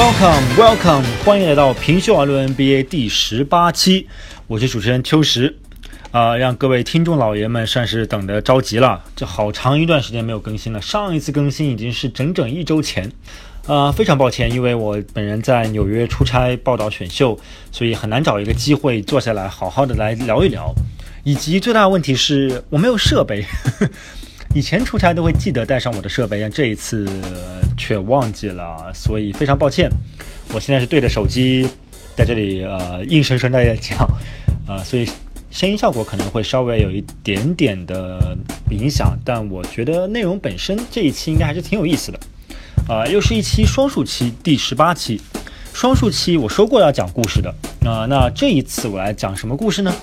Welcome, Welcome，欢迎来到平秀而论 NBA 第十八期，我是主持人秋实，啊、让各位听众老爷们算是等得着急了，这好长一段时间没有更新了，上一次更新已经是整整一周前，啊、非常抱歉，因为我本人在纽约出差报道选秀，所以很难找一个机会坐下来好好的来聊一聊，以及最大的问题是我没有设备。以前出差都会记得带上我的设备，但这一次却忘记了，所以非常抱歉。我现在是对着手机在这里呃硬生生的在讲，呃，所以声音效果可能会稍微有一点点的影响，但我觉得内容本身这一期应该还是挺有意思的。啊、又是一期双数期，第十八期。双数期我说过要讲故事的，啊、那这一次我来讲什么故事呢？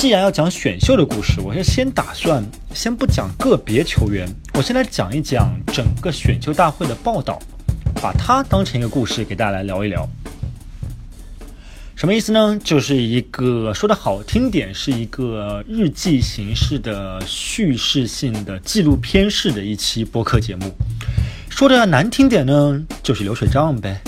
既然要讲选秀的故事，我是先打算先不讲个别球员，我先来讲一讲整个选秀大会的报道，把它当成一个故事给大家来聊一聊。什么意思呢？就是一个说的好听点，是一个日记形式的叙事性的纪录片式的一期播客节目。说的难听点呢，就是流水账呗。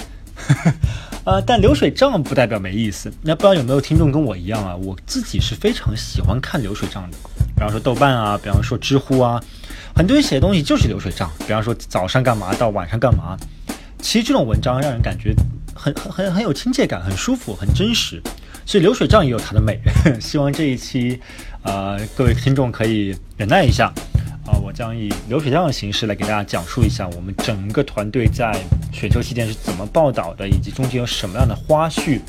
呃，但流水账不代表没意思。那不知道有没有听众跟我一样啊？我自己是非常喜欢看流水账的。比方说豆瓣啊，比方说知乎啊，很多人写的东西就是流水账。比方说早上干嘛到晚上干嘛，其实这种文章让人感觉很很很很有亲切感，很舒服，很真实。所以流水账也有它的美。希望这一期，呃，各位听众可以忍耐一下。啊，我将以流水账的形式来给大家讲述一下我们整个团队在选秀期间是怎么报道的，以及中间有什么样的花絮，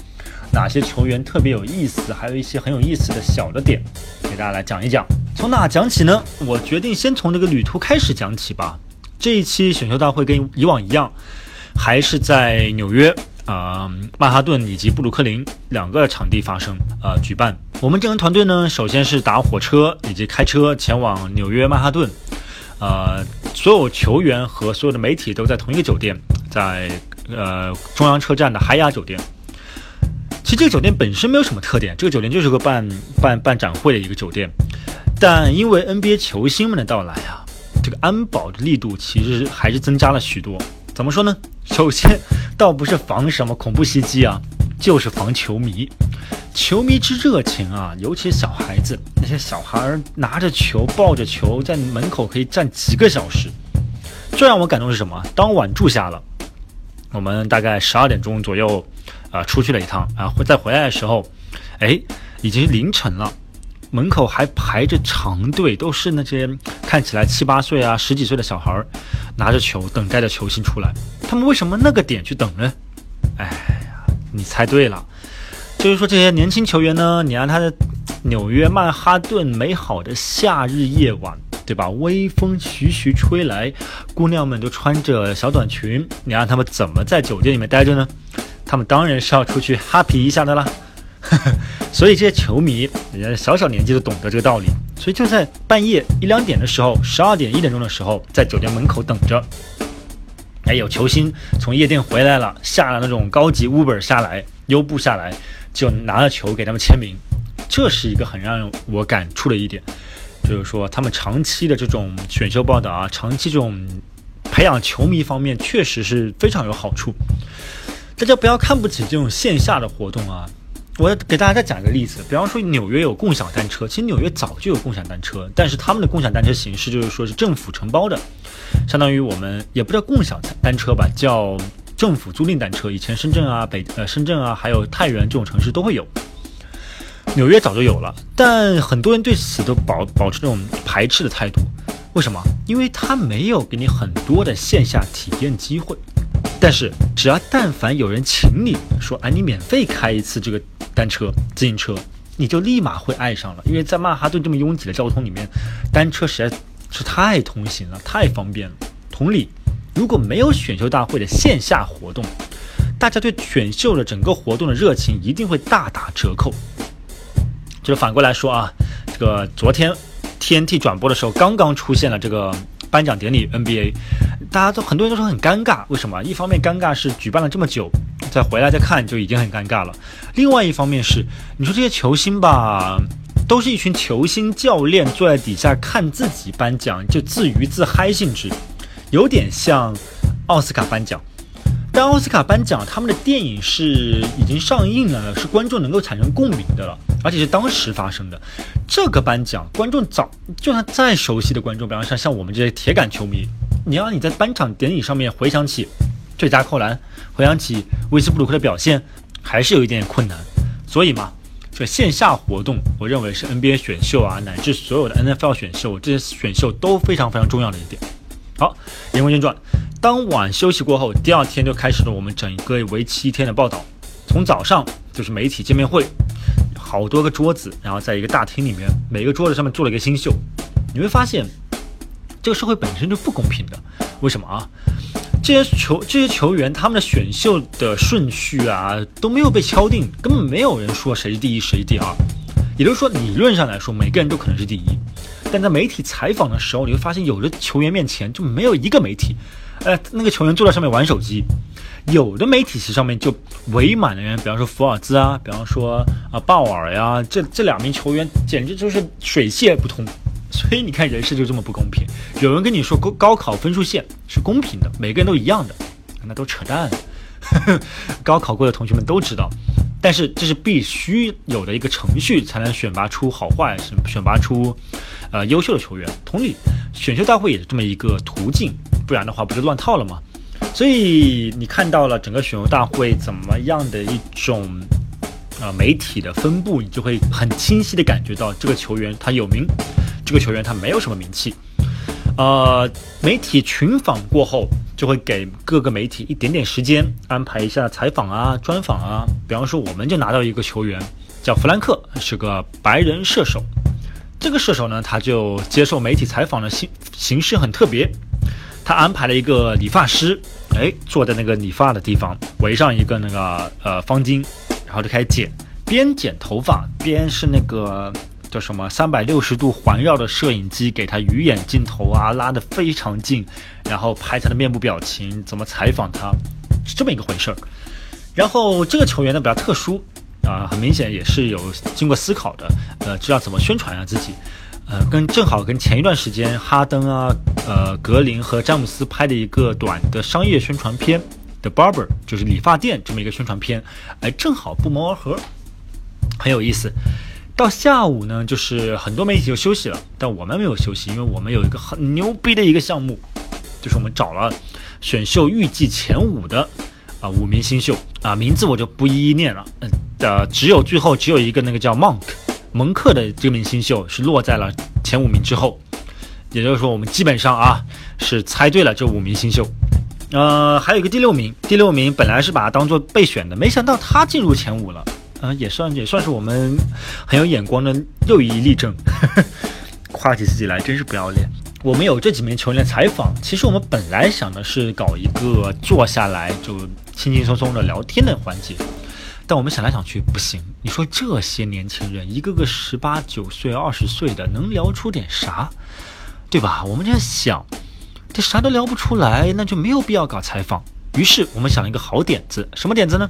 哪些球员特别有意思，还有一些很有意思的小的点，给大家来讲一讲。从哪讲起呢？我决定先从这个旅途开始讲起吧。这一期选秀大会跟以往一样，还是在纽约。啊、曼哈顿以及布鲁克林两个场地发生呃举办。我们这个团队呢，首先是打火车以及开车前往纽约曼哈顿，呃，所有球员和所有的媒体都在同一个酒店，在呃中央车站的海雅酒店。其实这个酒店本身没有什么特点，这个酒店就是个办办办展会的一个酒店，但因为 NBA 球星们的到来啊，这个安保的力度其实还是增加了许多。怎么说呢？首先，倒不是防什么恐怖袭击啊，就是防球迷。球迷之热情啊，尤其小孩子，那些小孩拿着球、抱着球，在门口可以站几个小时。最让我感动是什么？当晚住下了，我们大概十二点钟左右，啊、出去了一趟啊，回再回来的时候，哎，已经凌晨了。门口还排着长队，都是那些看起来七八岁啊、十几岁的小孩儿，拿着球等待着球星出来。他们为什么那个点去等呢？哎呀，你猜对了，就是说这些年轻球员呢，你让他的纽约曼哈顿美好的夏日夜晚，对吧？微风徐徐吹来，姑娘们都穿着小短裙，你让他们怎么在酒店里面待着呢？他们当然是要出去 happy 一下的啦。所以这些球迷，人家小小年纪都懂得这个道理，所以就在半夜一两点的时候，十二点一点钟的时候，在酒店门口等着。哎，有球星从夜店回来了，下了那种高级 Uber 下来，优步下来，就拿了球给他们签名。这是一个很让我感触的一点，就是说他们长期的这种选秀报道啊，长期这种培养球迷方面，确实是非常有好处。大家不要看不起这种线下的活动啊。我给大家再讲一个例子，比方说纽约有共享单车，其实纽约早就有共享单车，但是他们的共享单车形式就是说是政府承包的，相当于我们也不叫共享单车吧，叫政府租赁单车。以前深圳啊、北呃深圳啊，还有太原这种城市都会有。纽约早就有了，但很多人对此都保保持这种排斥的态度。为什么？因为它没有给你很多的线下体验机会。但是只要但凡有人请你说，哎，你免费开一次这个单车、自行车，你就立马会爱上了。因为在曼哈顿这么拥挤的交通里面，单车实在是太通行了，太方便了。同理，如果没有选秀大会的线下活动，大家对选秀的整个活动的热情一定会大打折扣。就是反过来说啊，这个昨天 TNT 转播的时候，刚刚出现了这个颁奖典礼 NBA，大家都很多人都说很尴尬，为什么？一方面尴尬是举办了这么久，再回来再看就已经很尴尬了；另外一方面是，你说这些球星吧，都是一群球星教练坐在底下看自己颁奖，就自娱自嗨性质，有点像奥斯卡颁奖。但奥斯卡颁奖，他们的电影是已经上映了，是观众能够产生共鸣的了，而且是当时发生的。这个颁奖，观众早就算再熟悉的观众，比方说像我们这些铁杆球迷，你要你在颁奖典礼上面回想起最佳扣篮，回想起威斯布鲁克的表现，还是有一点点困难。所以嘛，这线下活动，我认为是 NBA 选秀啊，乃至所有的 NFL 选秀，这些选秀都非常非常重要的一点。好，言归正传。当晚休息过后，第二天就开始了我们整个为期一天的报道。从早上就是媒体见面会，好多个桌子，然后在一个大厅里面，每个桌子上面做了一个新秀。你会发现，这个社会本身就不公平的。为什么啊？这些球这些球员他们的选秀的顺序啊都没有被敲定，根本没有人说谁是第一谁是第二。也就是说，理论上来说，每个人都可能是第一。但在媒体采访的时候，你会发现，有的球员面前就没有一个媒体。呃，那个球员坐在上面玩手机，有的媒体席上面就围满了人，比方说福尔兹啊，比方说啊鲍尔呀，这这两名球员简直就是水泄不通。所以你看人事就这么不公平。有人跟你说高高考分数线是公平的，每个人都一样的，那都扯淡。高考过的同学们都知道，但是这是必须有的一个程序，才能选拔出好坏，选选拔出呃优秀的球员。同理，选秀大会也是这么一个途径。不然的话，不就乱套了吗？所以你看到了整个选秀大会怎么样的一种啊媒体的分布，你就会很清晰的感觉到这个球员他有名，这个球员他没有什么名气。呃，媒体群访过后，就会给各个媒体一点点时间安排一下采访啊、专访啊。比方说，我们就拿到一个球员叫弗兰克，是个白人射手。这个射手呢，他就接受媒体采访的形形式很特别。他安排了一个理发师，哎，坐在那个理发的地方，围上一个那个呃方巾，然后就开始剪，边剪头发边是那个叫什么三百六十度环绕的摄影机给他鱼眼镜头啊拉得非常近，然后拍他的面部表情，怎么采访他，是这么一个回事儿。然后这个球员呢比较特殊啊，很明显也是有经过思考的，呃，知道怎么宣传啊自己。呃，跟正好跟前一段时间哈登啊，呃，格林和詹姆斯拍的一个短的商业宣传片的 Barber，就是理发店这么一个宣传片，哎，正好不谋而合，很有意思。到下午呢，就是很多媒体就休息了，但我们没有休息，因为我们有一个很牛逼的一个项目，就是我们找了选秀预计前五的啊五名新秀啊，名字我就不一一念了，嗯，呃，只有最后只有一个那个叫 Monk。蒙克的这名新秀是落在了前五名之后，也就是说，我们基本上啊是猜对了这五名新秀。呃，还有一个第六名，第六名本来是把他当做备选的，没想到他进入前五了。嗯，也算也算是我们很有眼光的又一例证。夸起自己来真是不要脸。我们有这几名球员采访，其实我们本来想的是搞一个坐下来就轻轻松松的聊天的环节。但我们想来想去不行，你说这些年轻人一个个十八九岁、二十岁的，能聊出点啥，对吧？我们在想，这啥都聊不出来，那就没有必要搞采访。于是我们想了一个好点子，什么点子呢？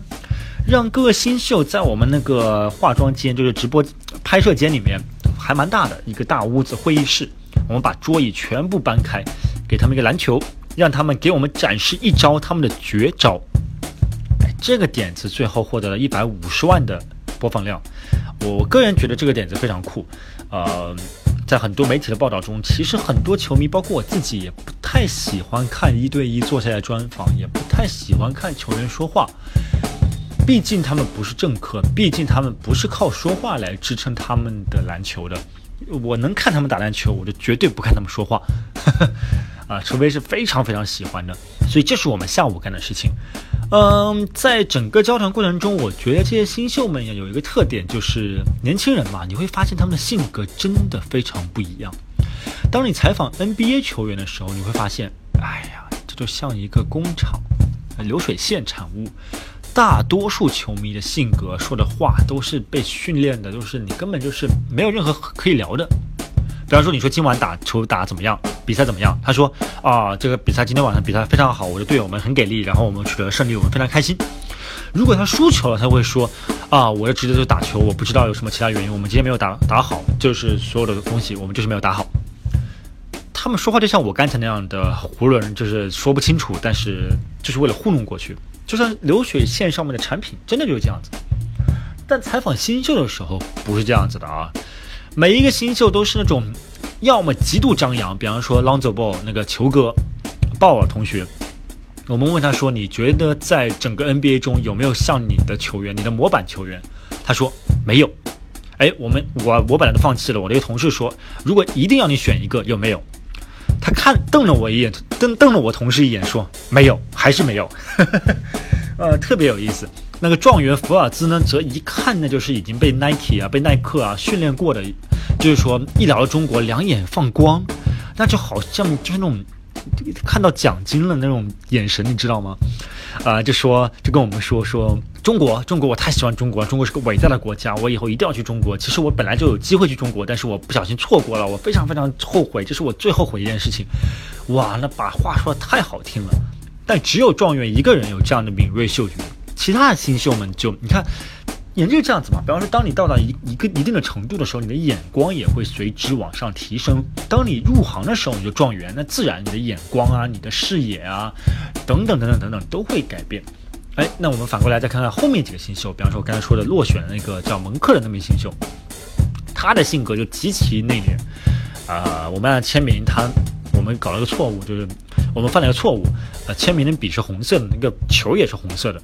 让各个新秀在我们那个化妆间，就是直播拍摄间里面，还蛮大的一个大屋子会议室，我们把桌椅全部搬开，给他们一个篮球，让他们给我们展示一招他们的绝招。这个点子最后获得了一百五十万的播放量，我个人觉得这个点子非常酷。呃，在很多媒体的报道中，其实很多球迷，包括我自己，也不太喜欢看一对一坐下来专访，也不太喜欢看球员说话。毕竟他们不是政客，毕竟他们不是靠说话来支撑他们的篮球的。我能看他们打篮球，我就绝对不看他们说话。啊，除非是非常非常喜欢的。所以这是我们下午干的事情。嗯，在整个交谈过程中，我觉得这些新秀们有一个特点，就是年轻人嘛，你会发现他们的性格真的非常不一样。当你采访 NBA 球员的时候，你会发现，哎呀，这就像一个工厂，流水线产物。大多数球迷的性格说的话都是被训练的，都是你根本就是没有任何可以聊的。比方说，你说今晚打球打怎么样？比赛怎么样？他说啊，这个比赛今天晚上比赛非常好，我的队友们很给力，然后我们取得了胜利，我们非常开心。如果他输球了，他会说啊，我的职责就打球，我不知道有什么其他原因，我们今天没有打打好，就是所有的东西我们就是没有打好。他们说话就像我刚才那样的囫囵，就是说不清楚，但是就是为了糊弄过去。就像流水线上面的产品，真的就是这样子。但采访新秀的时候不是这样子的啊，每一个新秀都是那种，要么极度张扬，比方说 Lonzo Ball 那个球哥，鲍尔同学。我们问他说：“你觉得在整个 NBA 中有没有像你的球员，你的模板球员？”他说：“没有。”哎，我们我我本来都放弃了。我那个同事说：“如果一定要你选一个，有没有？”他看瞪了我一眼，瞪瞪了我同事一眼，说：“没有，还是没有。”呃，特别有意思。那个状元福尔兹呢，则一看那就是已经被 Nike 啊、被耐克啊训练过的，就是说一聊到中国，两眼放光，那就好像就是那种。看到奖金了那种眼神，你知道吗？啊，就说就跟我们说说中国，中国我太喜欢中国，中国是个伟大的国家，我以后一定要去中国。其实我本来就有机会去中国，但是我不小心错过了，我非常非常后悔，这是我最后悔一件事情。哇，那把话说的太好听了，但只有状元一个人有这样的敏锐嗅觉，其他的新秀们就你看。也就是这样子嘛，比方说，当你到达一一个一定的程度的时候，你的眼光也会随之往上提升。当你入行的时候，你就状元，那自然你的眼光啊、你的视野啊，等等等等等等都会改变。哎，那我们反过来再看看后面几个新秀，比方说我刚才说的落选的那个叫蒙克的那名新秀，他的性格就极其内敛。啊，我们按签名，他我们搞了个错误，就是我们犯了个错误，呃，签名的笔是红色的，那个球也是红色的。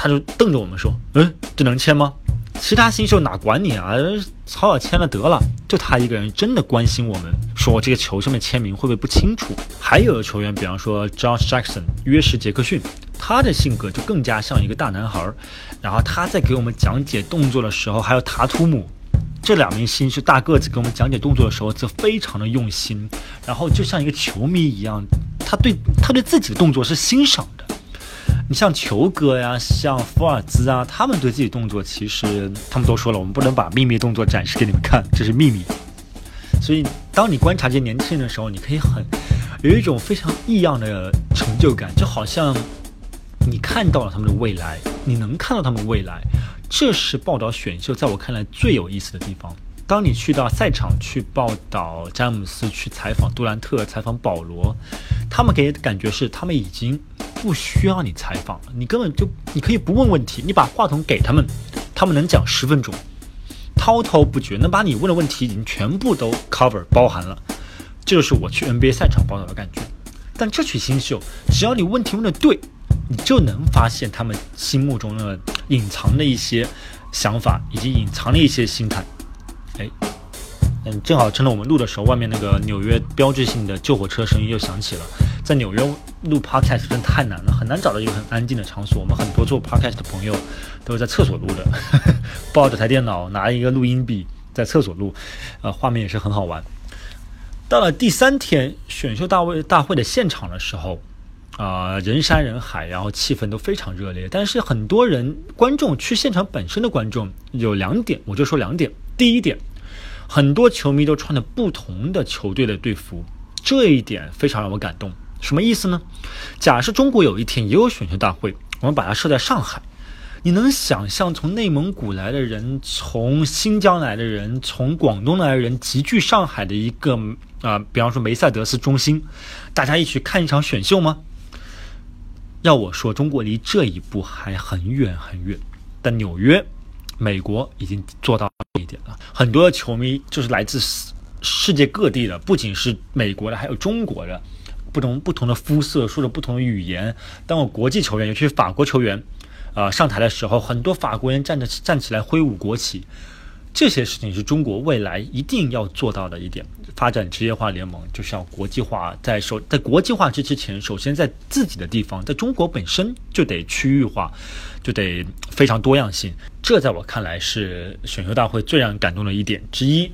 他就瞪着我们说：“嗯，这能签吗？其他新秀哪管你啊？草草签了得了。就他一个人真的关心我们，说这个球上面签名会不会不清楚？还有的球员，比方说 Josh Jackson 约什杰克逊，他的性格就更加像一个大男孩。然后他在给我们讲解动作的时候，还有塔图姆这两名新秀大个子给我们讲解动作的时候，则非常的用心。然后就像一个球迷一样，他对他对自己的动作是欣赏的。”你像球哥呀，像福尔兹啊，他们对自己动作其实他们都说了，我们不能把秘密动作展示给你们看，这是秘密。所以，当你观察这些年轻人的时候，你可以很有一种非常异样的成就感，就好像你看到了他们的未来，你能看到他们未来，这是报道选秀在我看来最有意思的地方。当你去到赛场去报道詹姆斯，去采访杜兰特，采访保罗，他们给的感觉是他们已经。不需要你采访了，你根本就你可以不问问题，你把话筒给他们，他们能讲十分钟，滔滔不绝，能把你问的问题已经全部都 cover 包含了，这就是我去 NBA 赛场报道的感觉。但这群新秀，只要你问题问的对，你就能发现他们心目中的隐藏的一些想法以及隐藏的一些心态。哎，嗯，正好趁着我们录的时候，外面那个纽约标志性的救火车声音又响起了。在纽约录 podcast 真的太难了，很难找到一个很安静的场所。我们很多做 podcast 的朋友都是在厕所录的，抱着台电脑，拿一个录音笔在厕所录，呃，画面也是很好玩。到了第三天选秀大会大会的现场的时候，啊，人山人海，然后气氛都非常热烈。但是很多人观众去现场本身的观众有两点，我就说两点。第一点，很多球迷都穿着不同的球队的队服，这一点非常让我感动。什么意思呢？假设中国有一天也有选秀大会，我们把它设在上海，你能想象从内蒙古来的人、从新疆来的人、从广东来的人集聚上海的一个啊，比方说梅赛德斯中心，大家一起看一场选秀吗？要我说，中国离这一步还很远很远。但纽约、美国已经做到这一点了，很多的球迷就是来自世界各地的，不仅是美国的，还有中国的。不同不同的肤色，说着不同的语言。当我国际球员，尤其是法国球员，啊上台的时候，很多法国人站着站起来挥舞国旗。这些事情是中国未来一定要做到的一点。发展职业化联盟就是要国际化，在首在国际化之之前，首先在自己的地方，在中国本身就得区域化，就得非常多样性。这在我看来是选秀大会最让人感动的一点之一。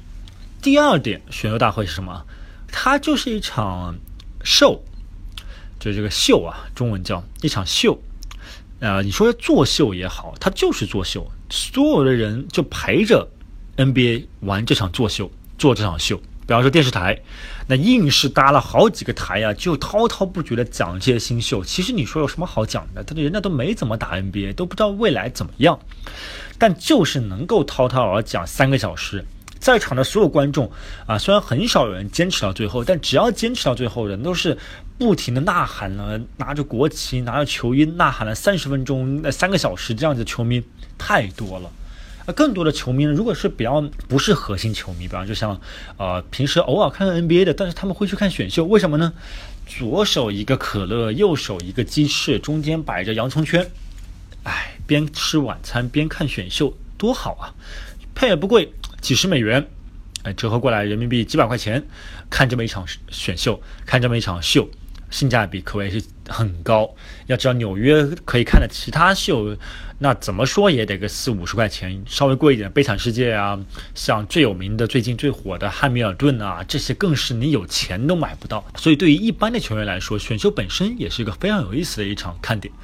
第二点，选秀大会是什么？它就是一场。秀，就这个秀啊，中文叫一场秀，啊，你说作秀也好，它就是作秀，所有的人就陪着 NBA 玩这场作秀，做这场秀。比方说电视台，那硬是搭了好几个台啊，就滔滔不绝的讲这些新秀。其实你说有什么好讲的？他的人家都没怎么打 NBA，都不知道未来怎么样，但就是能够滔滔而讲三个小时。在场的所有观众啊，虽然很少有人坚持到最后，但只要坚持到最后，人都是不停的呐喊了，拿着国旗，拿着球衣呐喊了三十分钟、那三个小时，这样子球迷太多了。那更多的球迷呢，如果是比较不是核心球迷，比方就像呃平时偶尔看看 NBA 的，但是他们会去看选秀，为什么呢？左手一个可乐，右手一个鸡翅，中间摆着洋葱圈，哎，边吃晚餐边看选秀，多好啊！配也不贵，几十美元，哎，折合过来人民币几百块钱，看这么一场选秀，看这么一场秀。性价比可谓是很高。要知道纽约可以看的其他秀，那怎么说也得个四五十块钱，稍微贵一点。悲惨世界啊，像最有名的、最近最火的汉密尔顿啊，这些更是你有钱都买不到。所以对于一般的球员来说，选秀本身也是一个非常有意思的一场看点。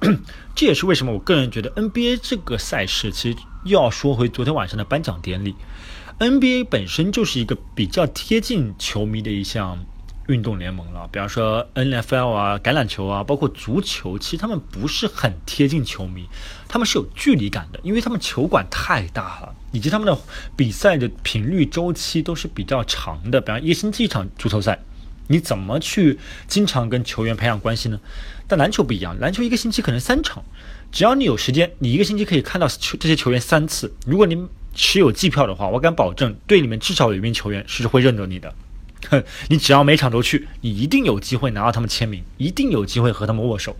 这也是为什么我个人觉得 NBA 这个赛事，其实又要说回昨天晚上的颁奖典礼。NBA 本身就是一个比较贴近球迷的一项。运动联盟了，比方说 N F L 啊，橄榄球啊，包括足球，其实他们不是很贴近球迷，他们是有距离感的，因为他们球馆太大了，以及他们的比赛的频率周期都是比较长的。比方一个星期一场足球赛，你怎么去经常跟球员培养关系呢？但篮球不一样，篮球一个星期可能三场，只要你有时间，你一个星期可以看到球这些球员三次。如果你持有季票的话，我敢保证队里面至少有一名球员是会认得你的。你只要每场都去，你一定有机会拿到他们签名，一定有机会和他们握手。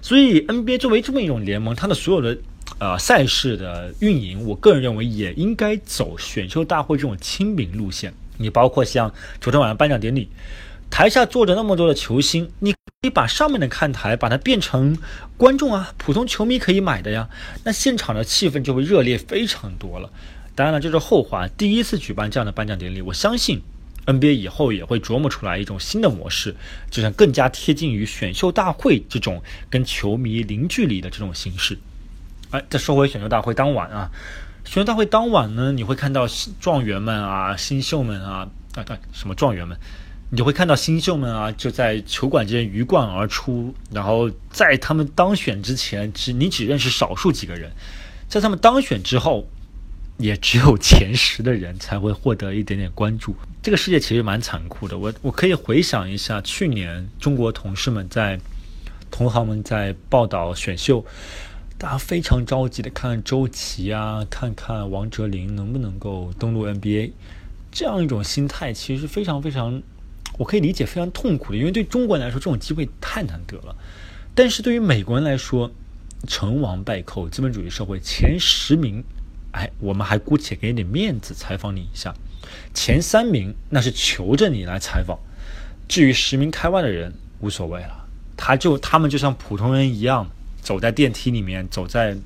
所以 NBA 作为这么一种联盟，它的所有的呃赛事的运营，我个人认为也应该走选秀大会这种亲民路线。你包括像昨天晚上颁奖典礼，台下坐着那么多的球星，你可以把上面的看台把它变成观众啊，普通球迷可以买的呀，那现场的气氛就会热烈非常多了。当然了，这是后话。第一次举办这样的颁奖典礼，我相信。NBA 以后也会琢磨出来一种新的模式，就像更加贴近于选秀大会这种跟球迷零距离的这种形式。哎，再说回选秀大会当晚啊，选秀大会当晚呢，你会看到状元们啊、新秀们啊，啊对，什么状元们，你就会看到新秀们啊，就在球馆之间鱼贯而出，然后在他们当选之前，只你只认识少数几个人，在他们当选之后。也只有前十的人才会获得一点点关注。这个世界其实蛮残酷的。我我可以回想一下，去年中国同事们在同行们在报道选秀，大家非常着急的看周琦啊，看看王哲林能不能够登陆 NBA，这样一种心态其实非常非常，我可以理解非常痛苦的，因为对中国人来说这种机会太难得了。但是对于美国人来说，成王败寇，资本主义社会前十名。哎，我们还姑且给点面子，采访你一下。前三名那是求着你来采访，至于十名开外的人无所谓了。他就他们就像普通人一样，走在电梯里面，走在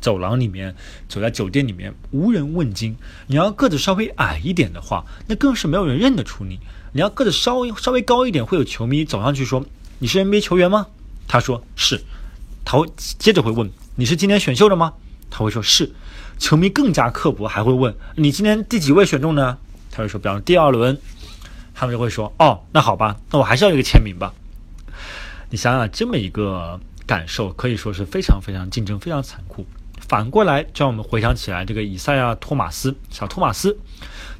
走廊里面，走在酒店里面，无人问津。你要个子稍微矮一点的话，那更是没有人认得出你。你要个子稍微稍微高一点，会有球迷走上去说：“你是 NBA 球员吗？”他说是，他会接着会问：“你是今年选秀的吗？”他会说是。球迷更加刻薄，还会问你今天第几位选中呢？他会说，比方说第二轮，他们就会说，哦，那好吧，那我还是要一个签名吧。你想想，这么一个感受，可以说是非常非常竞争，非常残酷。反过来，让我们回想起来，这个以赛亚·托马斯，小托马斯，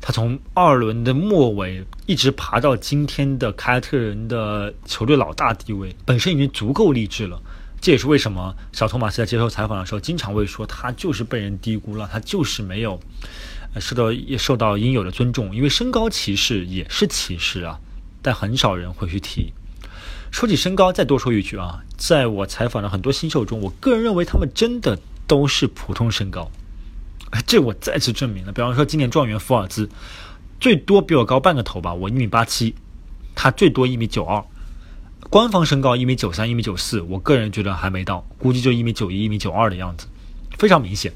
他从二轮的末尾一直爬到今天的凯尔特人的球队老大地位，本身已经足够励志了。这也是为什么小托马斯在接受采访的时候，经常会说他就是被人低估了，他就是没有受到受到应有的尊重，因为身高歧视也是歧视啊，但很少人会去提。说起身高，再多说一句啊，在我采访的很多新秀中，我个人认为他们真的都是普通身高，这我再次证明了。比方说今年状元福尔兹，最多比我高半个头吧，我一米八七，他最多一米九二。官方身高一米九三、一米九四，我个人觉得还没到，估计就一米九一、一米九二的样子，非常明显。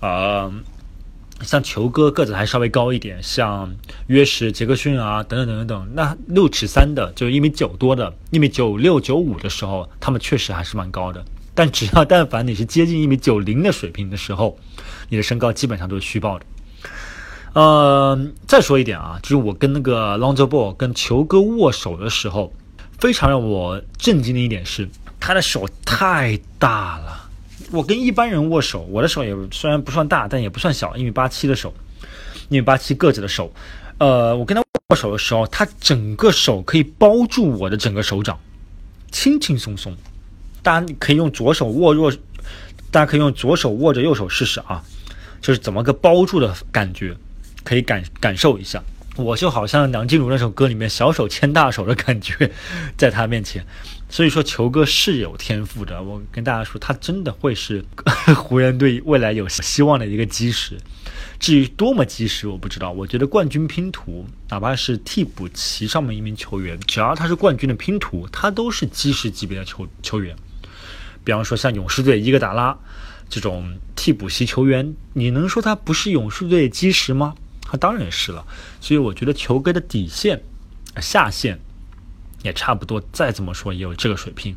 呃，像球哥个子还稍微高一点，像约什、杰克逊啊等等等等等，那六尺三的，就一米九多的，一米九六、九五的时候，他们确实还是蛮高的。但只要但凡你是接近一米九零的水平的时候，你的身高基本上都是虚报的。呃，再说一点啊，就是我跟那个 Lonzo Ball 跟球哥握手的时候。非常让我震惊的一点是，他的手太大了。我跟一般人握手，我的手也虽然不算大，但也不算小，一米八七的手。一米八七个子的手，呃，我跟他握手的时候，他整个手可以包住我的整个手掌，轻轻松松。大家可以用左手握握，大家可以用左手握着右手试试啊，就是怎么个包住的感觉，可以感感受一下。我就好像梁静茹那首歌里面小手牵大手的感觉，在他面前。所以说，球哥是有天赋的。我跟大家说，他真的会是 湖人队未来有希望的一个基石。至于多么基石，我不知道。我觉得冠军拼图，哪怕是替补席上面一名球员，只要他是冠军的拼图，他都是基石级别的球球员。比方说，像勇士队伊戈达拉这种替补席球员，你能说他不是勇士队基石吗？他当然是了。所以我觉得球哥的底线、下限。也差不多，再怎么说也有这个水平。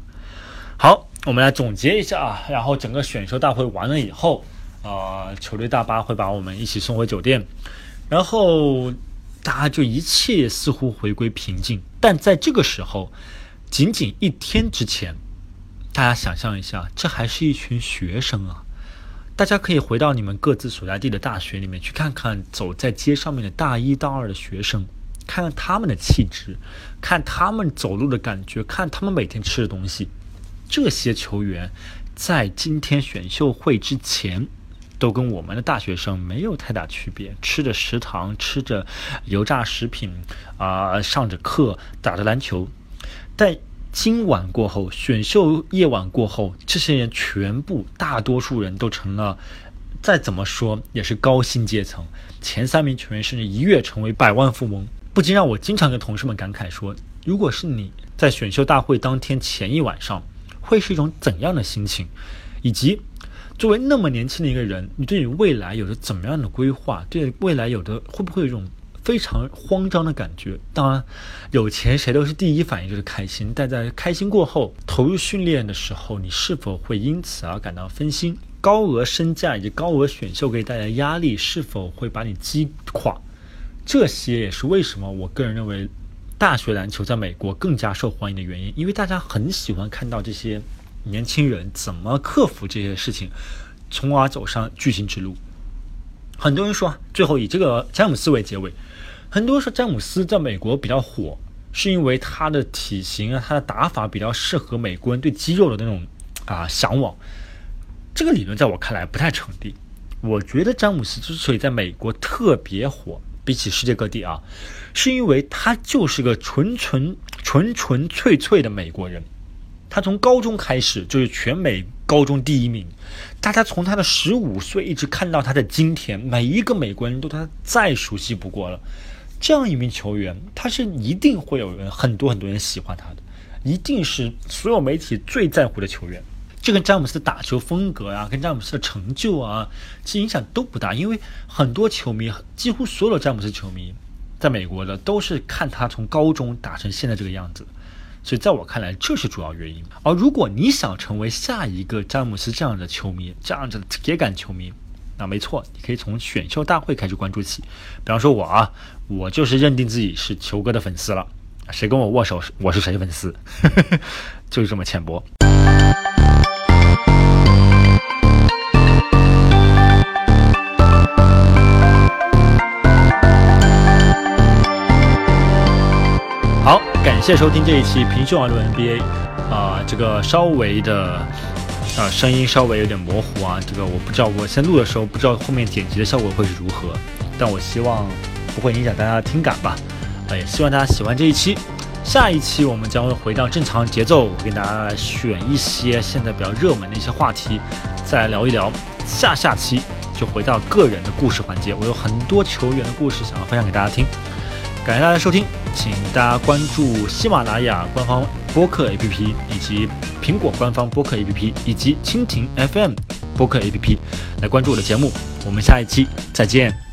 好，我们来总结一下啊。然后整个选秀大会完了以后，呃，球队大巴会把我们一起送回酒店，然后大家就一切似乎回归平静。但在这个时候，仅仅一天之前，大家想象一下，这还是一群学生啊。大家可以回到你们各自所在地的大学里面去看看，走在街上面的大一、大二的学生。看看他们的气质，看他们走路的感觉，看他们每天吃的东西。这些球员在今天选秀会之前，都跟我们的大学生没有太大区别，吃着食堂，吃着油炸食品，啊，上着课，打着篮球。但今晚过后，选秀夜晚过后，这些人全部，大多数人都成了，再怎么说也是高薪阶层，前三名球员甚至一跃成为百万富翁。不禁让我经常跟同事们感慨说：“如果是你在选秀大会当天前一晚上，会是一种怎样的心情？以及作为那么年轻的一个人，你对你未来有着怎么样的规划？对未来有的会不会有一种非常慌张的感觉？当然，有钱谁都是第一反应就是开心，但在开心过后，投入训练的时候，你是否会因此而感到分心？高额身价以及高额选秀给带来压力，是否会把你击垮？”这些也是为什么我个人认为大学篮球在美国更加受欢迎的原因，因为大家很喜欢看到这些年轻人怎么克服这些事情，从而走上巨星之路。很多人说，最后以这个詹姆斯为结尾，很多人说詹姆斯在美国比较火，是因为他的体型啊，他的打法比较适合美国人对肌肉的那种啊向往。这个理论在我看来不太成立。我觉得詹姆斯之所以在美国特别火。比起世界各地啊，是因为他就是个纯纯纯纯粹粹的美国人。他从高中开始就是全美高中第一名，大家从他的十五岁一直看到他的今天，每一个美国人都对他再熟悉不过了。这样一名球员，他是一定会有人很多很多人喜欢他的，一定是所有媒体最在乎的球员。这跟詹姆斯的打球风格啊，跟詹姆斯的成就啊，其实影响都不大。因为很多球迷，几乎所有詹姆斯球迷，在美国的都是看他从高中打成现在这个样子。所以在我看来，这是主要原因。而如果你想成为下一个詹姆斯这样的球迷，这样的铁杆球迷，那没错，你可以从选秀大会开始关注起。比方说我啊，我就是认定自己是球哥的粉丝了，谁跟我握手，我是谁粉丝，就是这么浅薄。谢收听这一期平秀网络 NBA，啊，这个稍微的，啊，声音稍微有点模糊啊，这个我不知道，我先录的时候不知道后面剪辑的效果会是如何，但我希望不会影响大家的听感吧，啊，也希望大家喜欢这一期，下一期我们将会回到正常节奏，我给大家来选一些现在比较热门的一些话题，再聊一聊，下下期就回到个人的故事环节，我有很多球员的故事想要分享给大家听。感谢大家收听，请大家关注喜马拉雅官方播客 APP，以及苹果官方播客 APP，以及蜻蜓 FM 播客 APP，来关注我的节目。我们下一期再见。